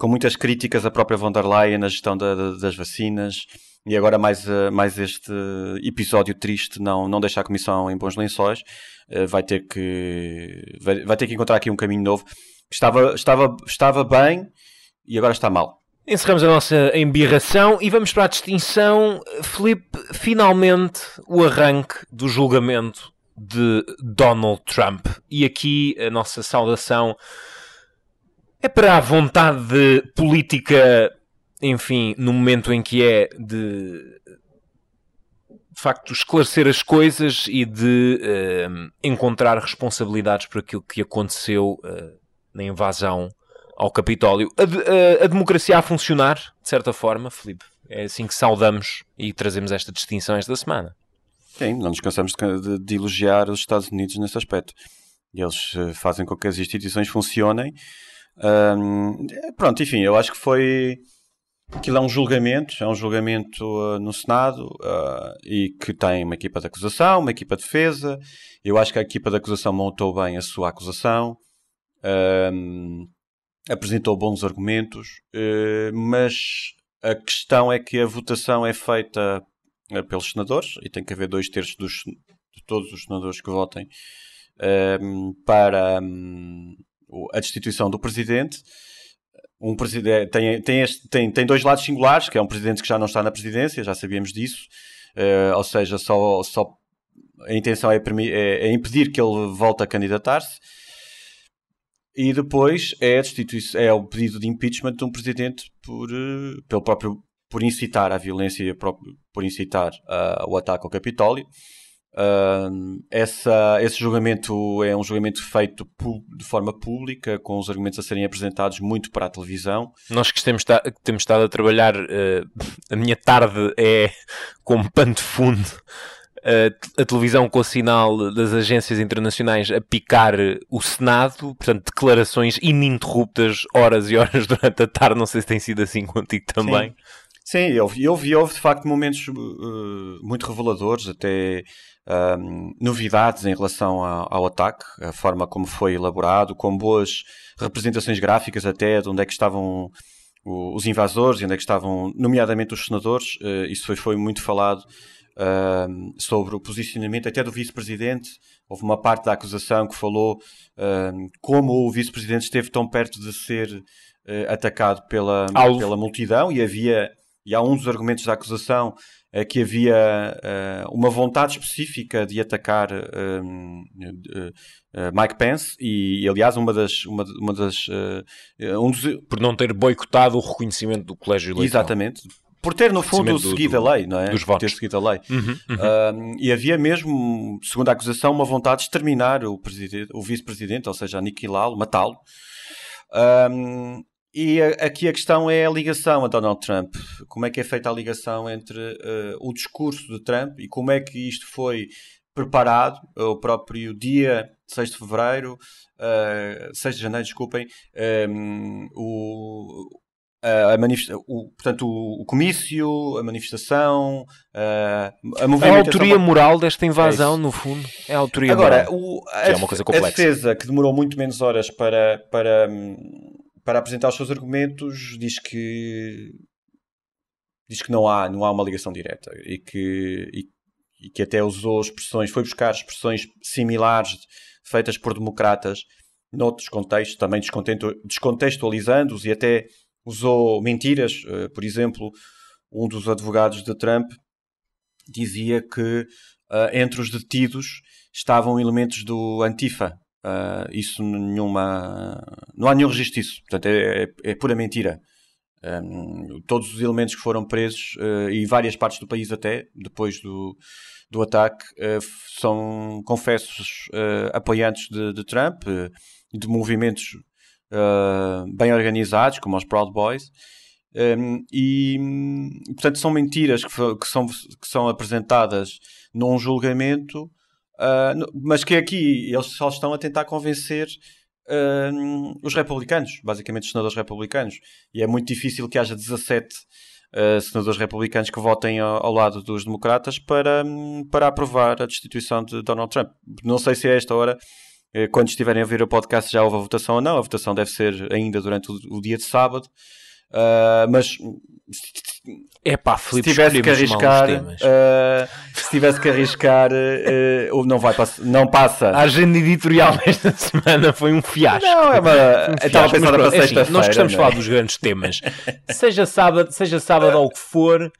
com muitas críticas à própria von der Leyen na gestão da, da, das vacinas. E agora mais, uh, mais este episódio triste não, não deixa a Comissão em bons lençóis. Uh, vai, ter que, vai, vai ter que encontrar aqui um caminho novo. Estava, estava, estava bem e agora está mal. Encerramos a nossa embirração e vamos para a distinção. Felipe, finalmente o arranque do julgamento de Donald Trump. E aqui a nossa saudação é para a vontade de política, enfim, no momento em que é de de facto esclarecer as coisas e de uh, encontrar responsabilidades por aquilo que aconteceu uh, na invasão ao Capitólio. A, a, a, democracia a funcionar, de certa forma, Felipe. É assim que saudamos e trazemos esta distinção esta semana. Sim, não nos cansamos de, de, elogiar os Estados Unidos nesse aspecto. eles uh, fazem com que as instituições funcionem. Um, pronto, enfim, eu acho que foi. Aquilo é um julgamento, é um julgamento uh, no Senado uh, e que tem uma equipa de acusação, uma equipa de defesa. Eu acho que a equipa de acusação montou bem a sua acusação, apresentou bons argumentos, uh, mas a questão é que a votação é feita pelos senadores e tem que haver dois terços dos, de todos os senadores que votem para um, a destituição do presidente. Um presidente tem, tem, este, tem, tem dois lados singulares, que é um presidente que já não está na presidência, já sabíamos disso, uh, ou seja, só, só a intenção é, é, é impedir que ele volte a candidatar-se. E depois é, é o pedido de impeachment de um presidente por, uh, pelo próprio, por incitar a violência, por incitar uh, o ataque ao Capitólio. Uh, essa, esse julgamento é um julgamento feito de forma pública, com os argumentos a serem apresentados muito para a televisão. Nós que temos, que temos estado a trabalhar, uh, a minha tarde é como pano de fundo a, a, televisão com o sinal das agências internacionais a picar o Senado, portanto, declarações ininterruptas, horas e horas [LAUGHS] durante a tarde. Não sei se tem sido assim contigo também. Sim. Sim, houve, houve, houve de facto momentos uh, muito reveladores, até um, novidades em relação ao, ao, ataque, a forma como foi elaborado, com boas representações gráficas até de onde é que estavam os invasores e onde é que estavam, nomeadamente os senadores. Uh, isso foi, foi muito falado uh, sobre o posicionamento até do vice-presidente. Houve uma parte da acusação que falou uh, como o vice-presidente esteve tão perto de ser atacado pela, pela multidão e havia e há um dos argumentos da acusação que havia uh, uma vontade específica de atacar uh, uh, Mike Pence e, aliás, uma das, uma, uma das um dos... por não ter boicotado o reconhecimento do colégio eleitoral. Exatamente. Por ter, no fundo, seguido do, a lei, não é? Dos votos. Ter seguido a lei. Uhum, uhum. e havia mesmo, segundo a acusação, uma vontade de exterminar o, o vice-presidente, ou seja, aniquilá-lo, matá-lo. Um, e aqui a questão é a ligação a Donald Trump. Como é que é feita a ligação entre uh, o discurso de Trump e como é que isto foi preparado, o próprio dia 6 de fevereiro, uh, 6 de janeiro, desculpem, um, ehm, o, a, o, portanto, o, o, comício, a manifestação, uh, a movimentação. A autoria moral desta invasão, é no fundo, é a autoria Agora, moral. O, a, é uma coisa complexa. A defesa, que demorou muito menos horas para, para, para apresentar os seus argumentos, diz que diz que não há, não há uma ligação direta e que, e, e que até usou expressões, foi buscar expressões similares feitas por democratas noutros contextos, também descontextualizando-os e até usou mentiras. Eh, por exemplo, um dos advogados de Trump dizia que uh, entre os detidos estavam elementos do Antifa, Uh, isso nenhuma. Não há nenhum registro disso. Portanto, é, é, é pura mentira. Um, todos os elementos que foram presos uh, e várias partes do país até depois do, do ataque uh, são confessos apoiantes de, de Trump e de movimentos bem organizados como os Proud Boys um, e portanto são mentiras que, que, são, que são apresentadas num julgamento Uh, mas que aqui eles só estão a tentar convencer uh, os republicanos, basicamente os senadores republicanos. E é muito difícil que haja 17 uh, ah, senadores republicanos que votem ao, ao, lado dos democratas para, para aprovar a destituição de Donald Trump. Não sei se é esta hora, eh, quando estiverem a ver o podcast, já houve a votação ou não. A votação deve ser ainda durante o, o dia de sábado. Mas é pá, se tivesse que arriscar, uh, se tivesse que arriscar, uh, não vai não passa. A agenda editorial [LAUGHS] desta semana foi um fiasco. Não, é uma, um estava pensada para é sexta-feira. Assim, nós gostamos de falar dos grandes temas, seja sábado, seja sábado ou o que for.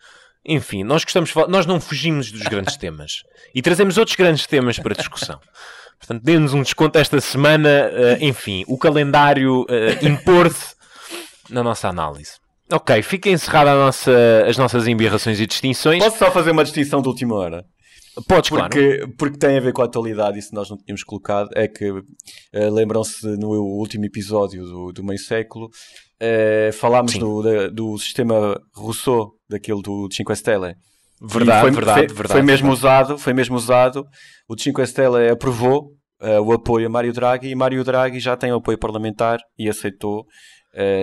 Enfim, nós gostamos nós não fugimos dos grandes temas e trazemos outros grandes temas para discussão. Portanto, dê-nos um desconto esta semana. enfim, o calendário impor-se na nossa análise. Ok, fica encerrada nossa, as nossas embirrações e distinções. Posso só fazer uma distinção de última hora? Podes, porque, claro. Porque tem a ver com a atualidade e se nós não tínhamos colocado é que uh, lembram-se no último episódio do, do meio século uh, falámos do, da, do sistema Rousseau, daquele do 5 Stelle. Verdade, foi, verdade, foi, verdade. Foi mesmo verdade. usado, foi mesmo usado. O 5 Stelle aprovou uh, o apoio a Mário Draghi e Mário Draghi já tem o apoio parlamentar e aceitou.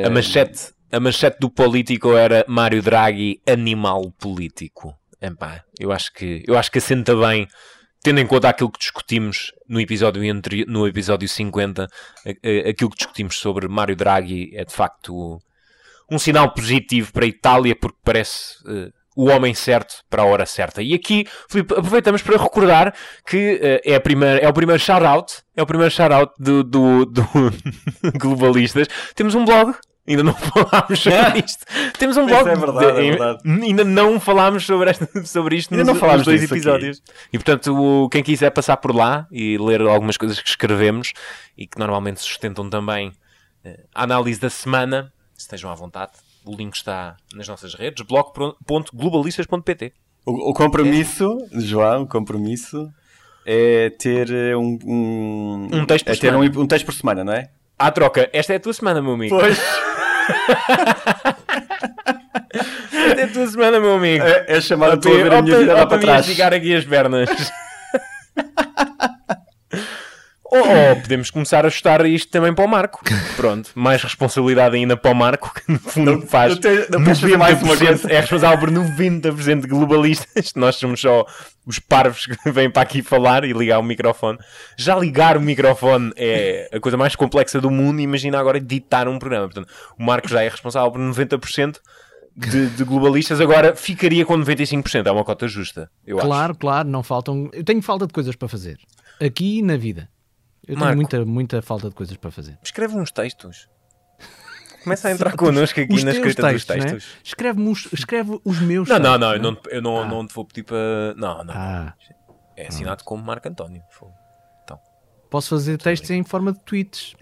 A, manchete, a manchete do político era Mário Draghi, animal político. Epá, eu acho que eu acho que assenta bem tendo em conta aquilo que discutimos no episódio, entre, no episódio 50, aquilo que discutimos sobre Mário Draghi é de facto um sinal positivo para a Itália, porque parece uh, o homem certo para a hora certa. E aqui Filipe, aproveitamos para recordar que uh, é, a primeira, é o primeiro shout-out, é o primeiro shout-out do, do, do [LAUGHS] Globalistas. Temos um blog Ainda não [LAUGHS] falámos sobre é. isto. Temos um blog. É verdade, de, é verdade. Ainda não falámos sobre, esta, sobre isto ainda nos, não falámos nos dois episódios. Aqui. E portanto, o, quem quiser passar por lá e ler algumas coisas que escrevemos e que normalmente sustentam também uh, a análise da semana, estejam à vontade. O link está nas nossas redes, blog.globalistas.pt. O, o compromisso, é. João, o compromisso é ter eh, um, um, um texto por é semana. ter um, um texto por semana, não é? À troca, esta é a tua semana, meu amigo. Pois. [LAUGHS] esta é a tua semana, meu amigo. É, é chamada a ver a minha vida lá para trás. esticar aqui as pernas. [LAUGHS] Ou, ou, podemos começar a ajustar isto também para o Marco. Pronto, mais responsabilidade ainda para o Marco, que no fundo não, faz. Não, te, não mais uma coisa. É responsável por 90% de globalistas. Nós somos só os parvos que [LAUGHS] vêm para aqui falar e ligar o microfone. Já ligar o microfone é a coisa mais complexa do mundo. Imagina agora editar um programa. Portanto, o Marco já é responsável por 90%. De, de, globalistas, agora ficaria com 95%. É uma cota justa, eu claro, acho. Claro, não faltam. Eu tenho falta de coisas para fazer. Aqui e na vida. Eu Marco, tenho muita, muita falta de coisas para fazer. Escreve uns textos. Começa a entrar connosco aqui na escrita textos, dos textos. Né? Escreve, escreve os meus Não, textos, não, não, eu não, eu não, ah. não te vou pedir para. Não, não. Ah. É assinado como Marco António. Então. Posso fazer textos em forma de tweets.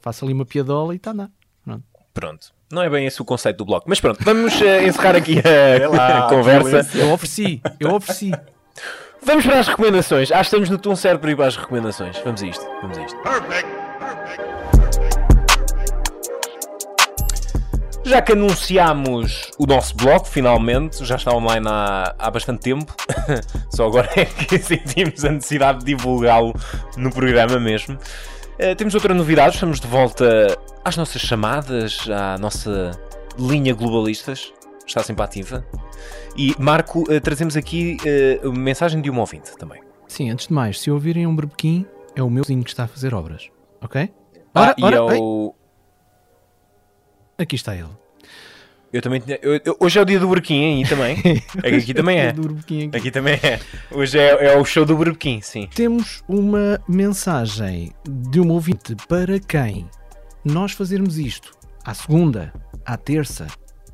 Faço ali uma piadola e está a Pronto. Pronto. Não é bem esse o conceito do bloco. Mas pronto, vamos uh, encerrar aqui a, [LAUGHS] lá, a [LAUGHS] conversa. Eu ofereci, eu ofereci. Vamos para as recomendações. Acho que estamos no tom certo para ir para as recomendações. Vamos a isto. Vamos a isto. Perfect. Já que anunciámos o nosso blog, finalmente, já está online há, há bastante tempo, [LAUGHS] só agora é que [LAUGHS] sentimos a necessidade de divulgá-lo no programa mesmo. Uh, temos outra novidade, estamos de volta às nossas chamadas, à nossa linha globalistas, está sempre ativa. E Marco, uh, trazemos aqui uh, mensagem de um ouvinte também. Sim, antes de mais, se ouvirem um berbequim, é o meu vizinho que está a fazer obras, ok? Ora, ah, ora, e é o... Aqui está ele. Eu também tinha. Eu, eu, hoje é o dia do Burquim aí também. [LAUGHS] É aqui também é. aqui. aqui. também é. Hoje é, é o show do Burquim, sim. Temos uma mensagem de um ouvinte para quem nós fazermos isto à segunda, à terça,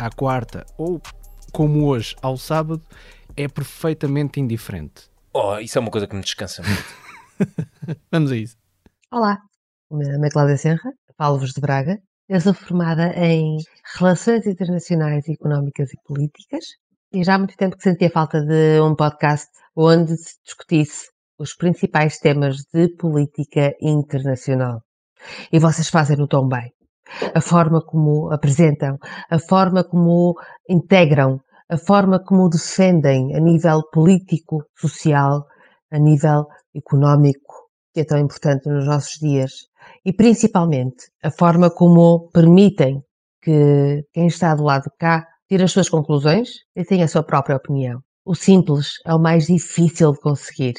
à quarta ou como hoje ao sábado é perfeitamente indiferente. Oh, isso é uma coisa que me descansa muito. [LAUGHS] Vamos a isso. Olá, o meu nome é Cláudia Serra, falo-vos de Braga. Eu sou formada em Relações Internacionais, Económicas e Políticas e já há muito tempo que sentia falta de um podcast onde se discutisse os principais temas de política internacional. E vocês fazem-no tão bem a forma como apresentam, a forma como integram, a forma como defendem a nível político, social, a nível económico, que é tão importante nos nossos dias, e principalmente a forma como permitem que quem está do lado de cá tire as suas conclusões e tenha a sua própria opinião. O simples é o mais difícil de conseguir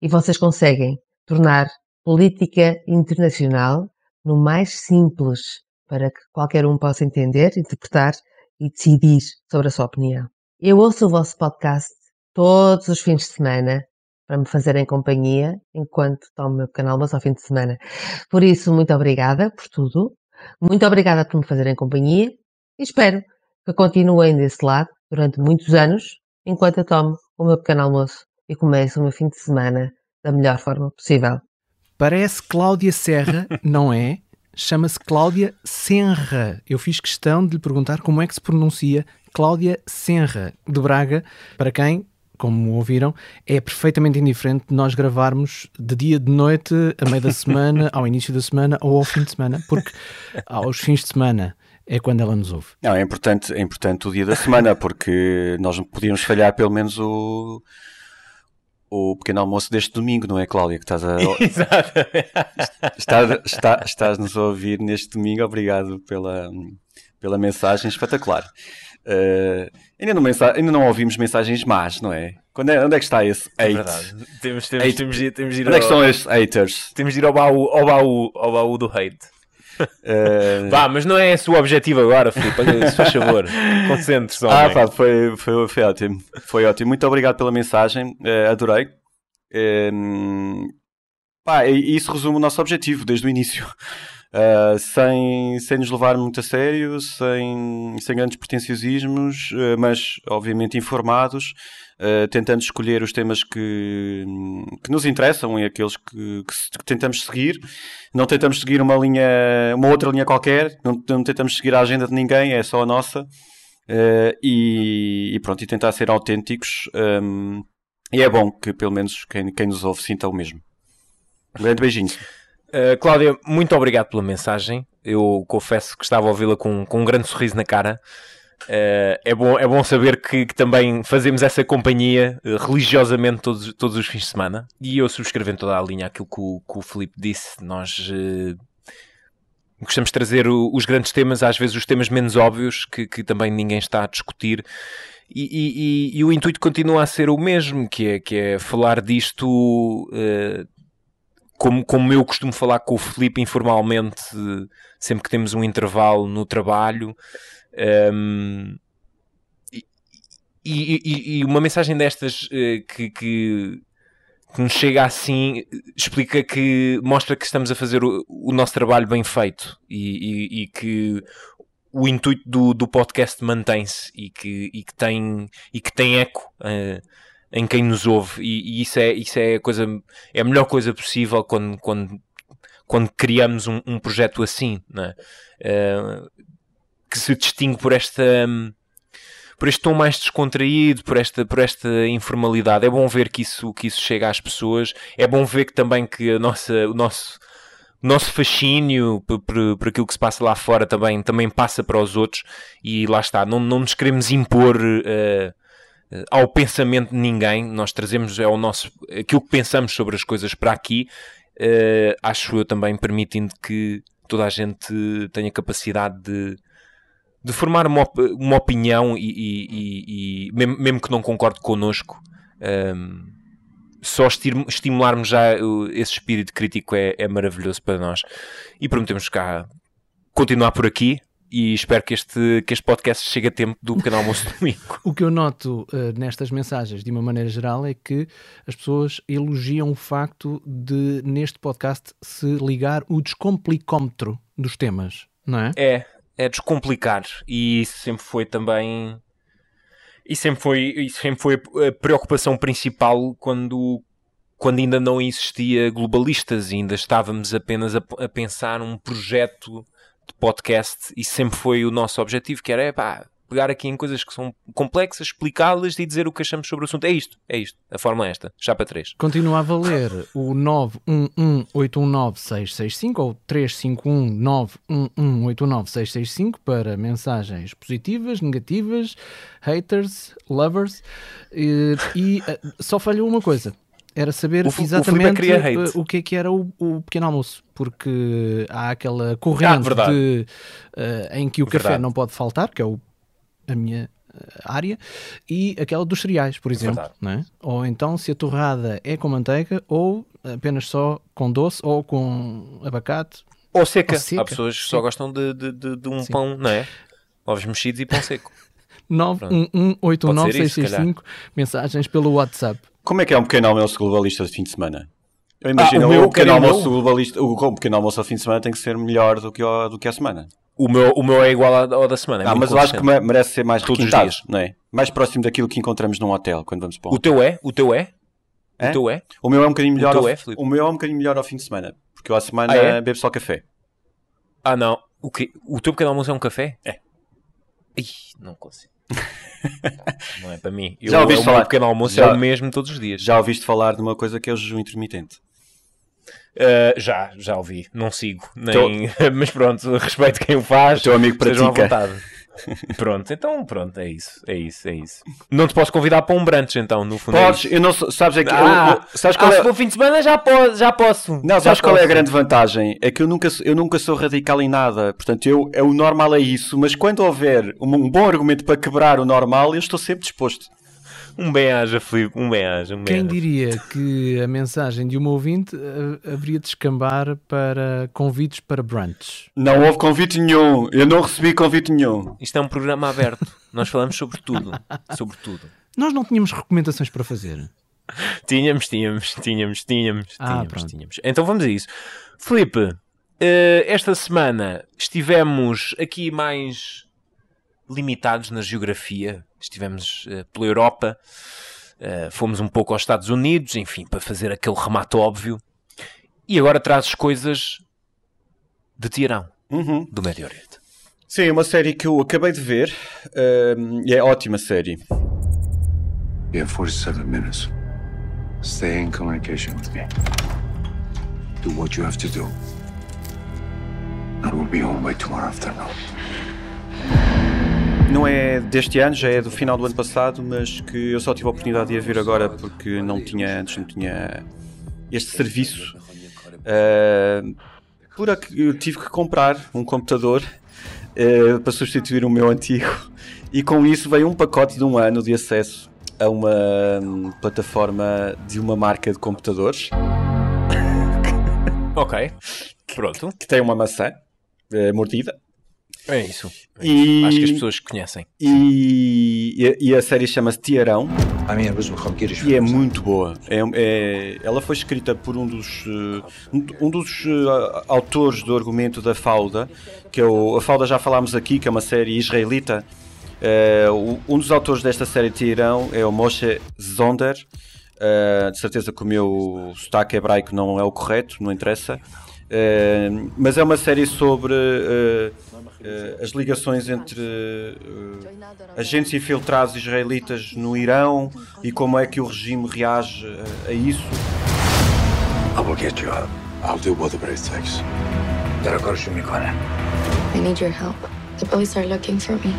e vocês conseguem tornar política internacional no mais simples para que qualquer um possa entender, interpretar e decidir sobre a sua opinião. Eu ouço o vosso podcast todos os fins de semana para me fazerem companhia enquanto tomo o meu pequeno almoço ao fim de semana. Por isso, muito obrigada por tudo. Muito obrigada por me fazerem companhia e espero que continuem desse lado durante muitos anos enquanto eu tomo o meu pequeno almoço e começo o meu fim de semana da melhor forma possível. Parece Cláudia Serra, não é? Chama-se Cláudia Senra. Eu fiz questão de lhe perguntar como é que se pronuncia Cláudia Senra, de Braga, para quem, como ouviram, é perfeitamente indiferente nós gravarmos de dia, de noite, a meio da semana, ao início da semana ou ao fim de semana, porque aos fins de semana é quando ela nos ouve. Não, é importante, é importante o dia da semana, porque nós podíamos falhar pelo menos o o pequeno almoço deste domingo, não é, Cláudia? Que estás a. [LAUGHS] Exatamente. estás, está, estás-nos a ouvir neste domingo. Obrigado pela, pela mensagem espetacular. Uh, ainda, não mensa ainda não ouvimos mensagens más, não é? Quando é onde é que está esse hate? É verdade. Temos, temos, temos, de, temos de ir onde é que estão esses haters? Temos de ir ao baú, ao baú, ao baú do hate. Uh... Vá, mas não é esse o objetivo agora, Filipe. Se faz favor, [LAUGHS] concentre-se. Ah, pá, foi, foi, foi ótimo. Foi ótimo. Muito obrigado pela mensagem. Uh, adorei. Uh, pá, isso resume o nosso objetivo desde o início. Uh, [LAUGHS] sem, sem nos levar muito a sério, sem, sem grandes pretenciosismos, mas obviamente informados, uh, tentando escolher os temas que, que nos interessam e aqueles que, que, que, tentamos seguir. Não tentamos seguir uma linha, uma outra linha qualquer, não, não tentamos seguir a agenda de ninguém, é só a nossa. E, e, pronto, e tentar ser autênticos. Um, e é bom que pelo menos quem, quem nos ouve sinta o mesmo. Um grande beijinho. Uh, Cláudia, muito obrigado pela mensagem. Eu confesso que estava a ouvi-la com, com um grande sorriso na cara. Uh, é, bom, é bom saber que, que também fazemos essa companhia uh, religiosamente todos, todos os fins de semana. E eu subscrevendo toda a linha aquilo que o, que o Felipe disse. Nós gostamos de trazer o, os grandes temas, às vezes os temas menos óbvios, que, que também ninguém está a discutir. E, e, e, e, o intuito continua a ser o mesmo, que é, que é falar disto uh, como, como eu costumo falar com o Felipe informalmente, sempre que temos um intervalo no trabalho. Um, e, e, e, uma mensagem destas uh, que, que, que, nos chega assim explica que mostra que estamos a fazer o, o nosso trabalho bem feito e, e que o intuito do, do podcast mantém-se e que, e, que tem, e que tem eco. Uh, em quem nos ouve e, e, isso é isso é a coisa é a melhor coisa possível quando quando quando criamos um, um projeto assim né? Uh, que se distingue por esta por este tom mais descontraído por esta por esta informalidade. É bom ver que isso que isso chega às pessoas. É bom ver que também que a nossa o nosso nosso fascínio por, por, por, aquilo que se passa lá fora também, também passa para os outros. E lá está, não, não nos queremos impor uh, ao pensamento de ninguém, nós trazemos é o nosso, aquilo que pensamos sobre as coisas para aqui, uh, acho eu também permitindo que toda a gente tenha capacidade de, de formar uma, uma opinião e, e, e, e mesmo, mesmo, que não concorde connosco, um, só estimularmos já esse espírito crítico é, é maravilhoso para nós. E prometemos cá continuar por aqui e espero que este, que este podcast chegue a tempo do pequeno almoço domingo. [LAUGHS] o que eu noto uh, nestas mensagens, de uma maneira geral, é que as pessoas elogiam o facto de, neste podcast, se ligar o descomplicómetro dos temas, não é? É, é descomplicar. E isso sempre foi também. E sempre foi, isso sempre foi a preocupação principal quando, quando ainda não existia globalistas, ainda estávamos apenas a, a pensar um projeto de podcast e sempre foi o nosso objetivo, que era pá, pegar aqui em coisas que são complexas, explicá-las e dizer o que achamos sobre o assunto. É isto, é isto. A fórmula é esta, já para 3. Continua a valer o 911-819-665 ou 351-911-819-665 para mensagens positivas, negativas, haters, lovers e, e eh, só falhou uma coisa era saber o, exatamente o, o, que é que era o, o, pequeno almoço, porque há aquela corrente ah, de, uh, em que o verdade. café não pode faltar, que é o, a minha eh, área, e aquela dos cereais, por exemplo. É? Ou então se a torrada é com manteiga, ou apenas só com doce, ou com abacate. Ou seca. Ou seca. Há pessoas que só gostam de, de, de, de um Sim. pão, não é? Ovos mexidos e pão seco. [LAUGHS] 911 mensagens pelo WhatsApp. Como é que é um pequeno almoço globalista de fim de semana? Eu imagino ah, o, meu, o pequeno almoço globalista, o, o pequeno almoço ao fim de semana tem que ser melhor do que, o, do que a semana. O meu, o meu é igual ao da semana. É ah, mas eu acho que merece ser mais Todos os dias. não é? Mais próximo daquilo que encontramos num hotel quando vamos para o, o teu é? O teu é? é? O teu é? O meu é um bocadinho melhor. O, ao, é, o meu é um bocadinho melhor ao fim de semana, porque eu à semana ah, é? bebo só café. Ah, não. O, quê? o teu pequeno almoço é um café? É. Ih, não consigo. não é para mim. [LAUGHS] Eu, já ouviste falar? pequeno almoço já, é o mesmo todos os dias. Já ouviste falar de uma coisa que é o jejum intermitente? Uh, já, já ouvi. Não sigo. Nem... Tô... [LAUGHS] Mas pronto, respeito quem o faz. O teu amigo pratica. [LAUGHS] Pronto, então pronto, é isso, é isso, é isso. Não te posso convidar para um brunch então, no fundo. Podes, é eu não sabes é que eu- Ah, eu- sabes qual ah, é, se for fim de semana já posso. Já posso não, Já sabes qual é a posso. grande vantagem? É que eu nunca, sou- eu nunca sou radical em nada. Portanto, eu, é o normal é isso, mas quando houver um, um bom argumento para quebrar o normal, eu estou sempre disposto. Um bem-aja, Filipe, um bem-aja, um Quem diria que a mensagem de uma ouvinte eh, haveria de escambar para convites para brunch? Não houve convite nenhum. Eu não recebi convite nenhum. Isto é um programa aberto. Nós falamos sobre tudo. Sobre tudo. Nós não tínhamos recomendações para fazer. Tínhamos, tínhamos, tínhamos, tínhamos, Ah, tínhamos, pronto. tínhamos. Então vamos a isso. Filipe, eh, esta semana estivemos aqui mais limitados na geografia. Estivemos eh, pela Europa, eh, fomos um pouco aos Estados Unidos, enfim, para fazer aquele remate óbvio. E agora trazes coisas de Tirão, Uhum. do Médio Oriente. Sim, é uma série que eu acabei de ver e é ótima série. You have 47 minutes. Stay in communication with me. Do what you have to do. And we'll be home by tomorrow afternoon. Não é deste ano, já é do final do ano passado, mas que eu só tive a oportunidade de a ver agora porque não tinha antes, não tinha este serviço. Ah, por ac- eu tive que comprar um computador ah, para substituir o meu antigo e com isso veio um pacote de um ano de acesso a uma hum, plataforma de uma marca de computadores Ok, [LAUGHS] pronto. que tem uma maçã eh, mordida é, é isso. E... Acho que as pessoas conhecem. E, e, a, série chama-se Tiarão. E é muito boa. É, é, ela foi escrita por um dos, eh, um dos eh, autores do argumento da Fauda, que é o, a Fauda já falámos aqui, que é uma série israelita. Eh, um dos autores desta série Tiarão é o Moshe Zonder. de certeza que o meu sotaque hebraico não é o correto, não interessa. Uh, mas é uma série sobre uh, uh, as ligações entre agentes infiltrados israelitas no Irão e como é que o regime reage a isso. I will get you out. I'll do whatever it takes. I need your help. The police are looking for me.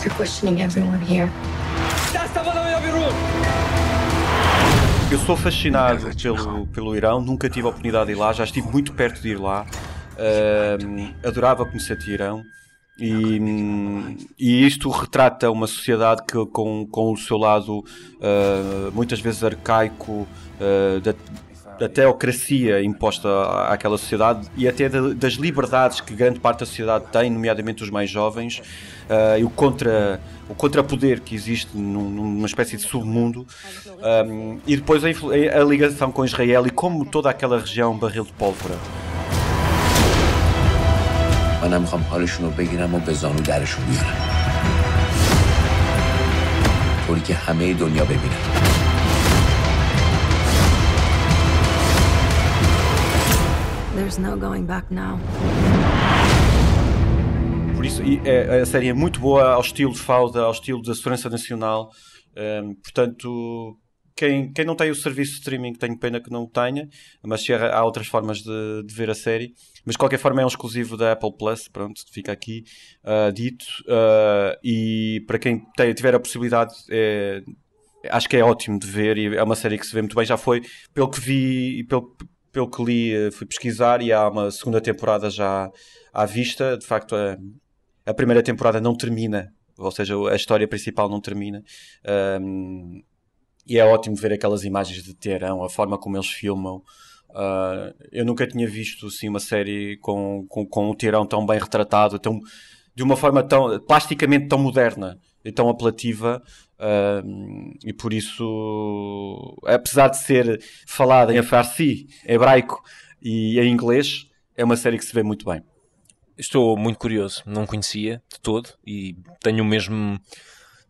They're questioning everyone here. Eu sou fascinado pelo, pelo Irão, nunca tive a oportunidade de ir lá, já estive muito perto de ir lá. Ahm, adorava conhecer Irão. E, e isto retrata uma sociedade que, com, com o seu lado ah, muitas vezes arcaico ah, da, da teocracia imposta à- àquela sociedade e até da- das liberdades que grande parte da sociedade tem, nomeadamente os mais jovens, ah, e o, contra, o contrapoder que existe num- numa espécie de submundo, um, e depois a, influ- a ligação com Israel e como toda aquela região é um barril de pólvora. منم میخوام حالشون رو بگیرم و به زانو درشون بیارم طوری که همه دنیا ببینن There's no going back now. Por isso, e, é- a série é muito boa ao estilo de Fauda, ao estilo da Segurança Nacional. Um, portanto, quem, quem não tem o serviço de streaming, tenho pena que não o tenha, mas se há há outras formas de, de ver a série. Mas de qualquer forma é um exclusivo da Apple Plus, pronto, fica aqui ah, dito. Ah, e para quem tem- tiver a possibilidade, é- acho que é ótimo de ver e é uma série que se vê muito bem. Já foi, pelo que vi e pelo, pelo que li, eh, fui pesquisar e há uma segunda temporada já à vista. De facto, a, a primeira temporada não termina, ou seja, a história principal não termina. Um, e é ótimo ver aquelas imagens de Teherão, a forma como eles filmam. Uh, eu nunca tinha visto assim, uma série com, com, com o Teherão tão bem retratado, tão, de uma forma tão plasticamente tão moderna e tão apelativa. um, e por isso, apesar de ser falada em farsi, hebraico e em inglês, é uma série que se vê muito bem. Estou muito curioso, não conhecia de todo e tenho o mesmo,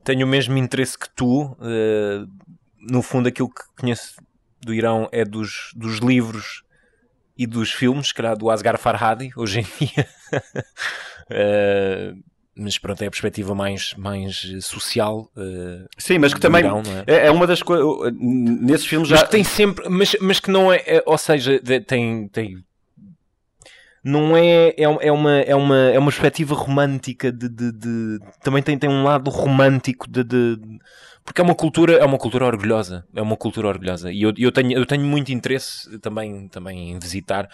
tenho o mesmo interesse que tu. eh, no fundo, aquilo que conheço do Irão é dos, dos livros e dos filmes, se calhar do Asghar Farhadi, hoje em dia. [LAUGHS] Eh, mas pronto, é a perspectiva mais, mais social. eh, Sim, mas que também Irão, é? é, é uma das coisas. Nesses filmes já. Mas que tem sempre, mas, mas que não é, é- ou seja, de- tem, tem não é, é, é, uma, é, uma, é uma perspectiva romântica de, de, de também tem, tem um lado romântico de, de, porque é uma cultura é uma cultura orgulhosa é uma cultura orgulhosa. E eu, eu, tenho, eu tenho muito interesse também, também em visitar.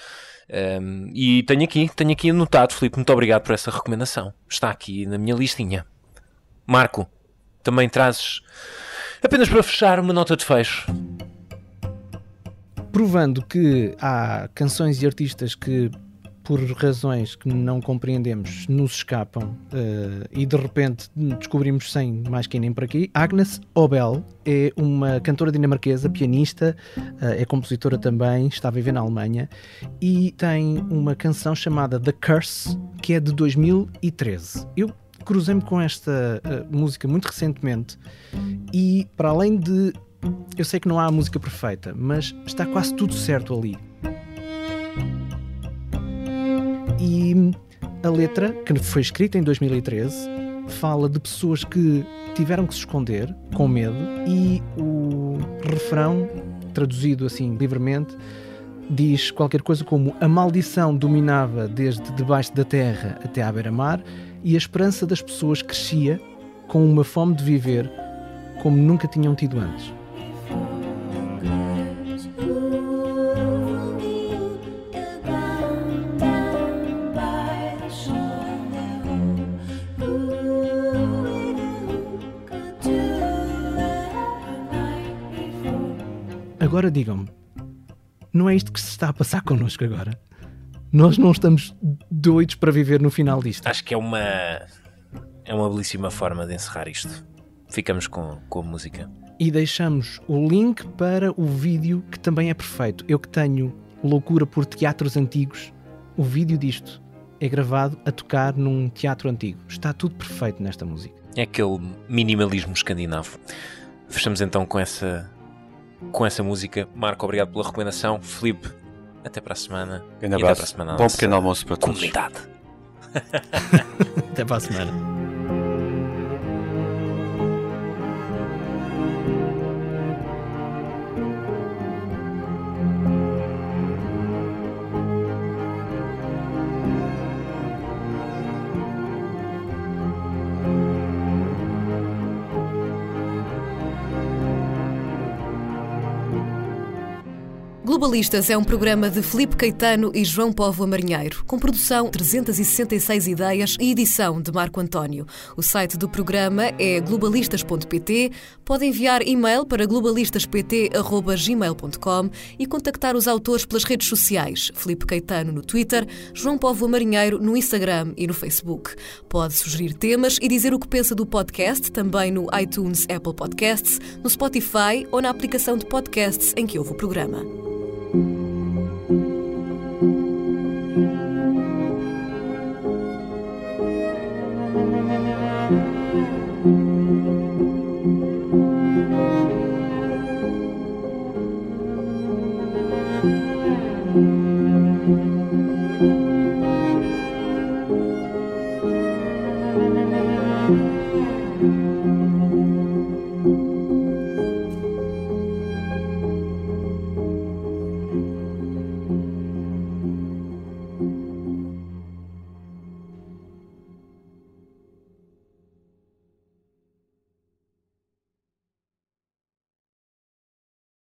Um, e tenho aqui tenho aqui anotado Filipe, muito obrigado por essa recomendação. Está aqui na minha listinha. Marco, também trazes apenas para fechar uma nota de fecho. Provando que há canções e artistas que por razões que não compreendemos, nos escapam uh, e de repente descobrimos sem mais quem nem por aqui. Agnes Obel é uma cantora dinamarquesa, pianista, uh, é compositora também, está a viver na Alemanha e tem uma canção chamada The Curse, que é de 2013. Eu cruzei-me com esta uh, música muito recentemente e, para além de. Eu sei que não há música perfeita, mas está quase tudo certo ali. E a letra, que foi escrita em 2013, fala de pessoas que tiveram que se esconder com medo e o refrão, traduzido assim livremente, diz qualquer coisa como a maldição dominava desde debaixo da terra até à beira-mar e a esperança das pessoas crescia com uma fome de viver como nunca tinham tido antes. Agora digam-me, não é isto que se está a passar connosco agora? Nós não estamos doidos para viver no final disto. Acho que é uma é uma belíssima forma de encerrar isto. Ficamos com, com a música. E deixamos o link para o vídeo que também é perfeito. Eu que tenho loucura por teatros antigos, o vídeo disto é gravado a tocar num teatro antigo. Está tudo perfeito nesta música. É aquele minimalismo escandinavo. Fechamos então com essa com essa música. Marco, obrigado pela recomendação. Felipe, até para a semana. Grande abraço. Até para a semana Bom pequeno almoço para todos. Comunidade. [LAUGHS] até para a semana. Globalistas é um programa de Felipe Caetano e João Povo Marinheiro, com produção 366 ideias e edição de Marco António. O site do programa é globalistas.pt. Pode enviar e-mail para globalistaspt.gmail.com e contactar os autores pelas redes sociais. Felipe Caetano no Twitter, João Povo Marinheiro no Instagram e no Facebook. Pode sugerir temas e dizer o que pensa do podcast também no iTunes, Apple Podcasts, no Spotify ou na aplicação de podcasts em que ouve o programa. Thank you.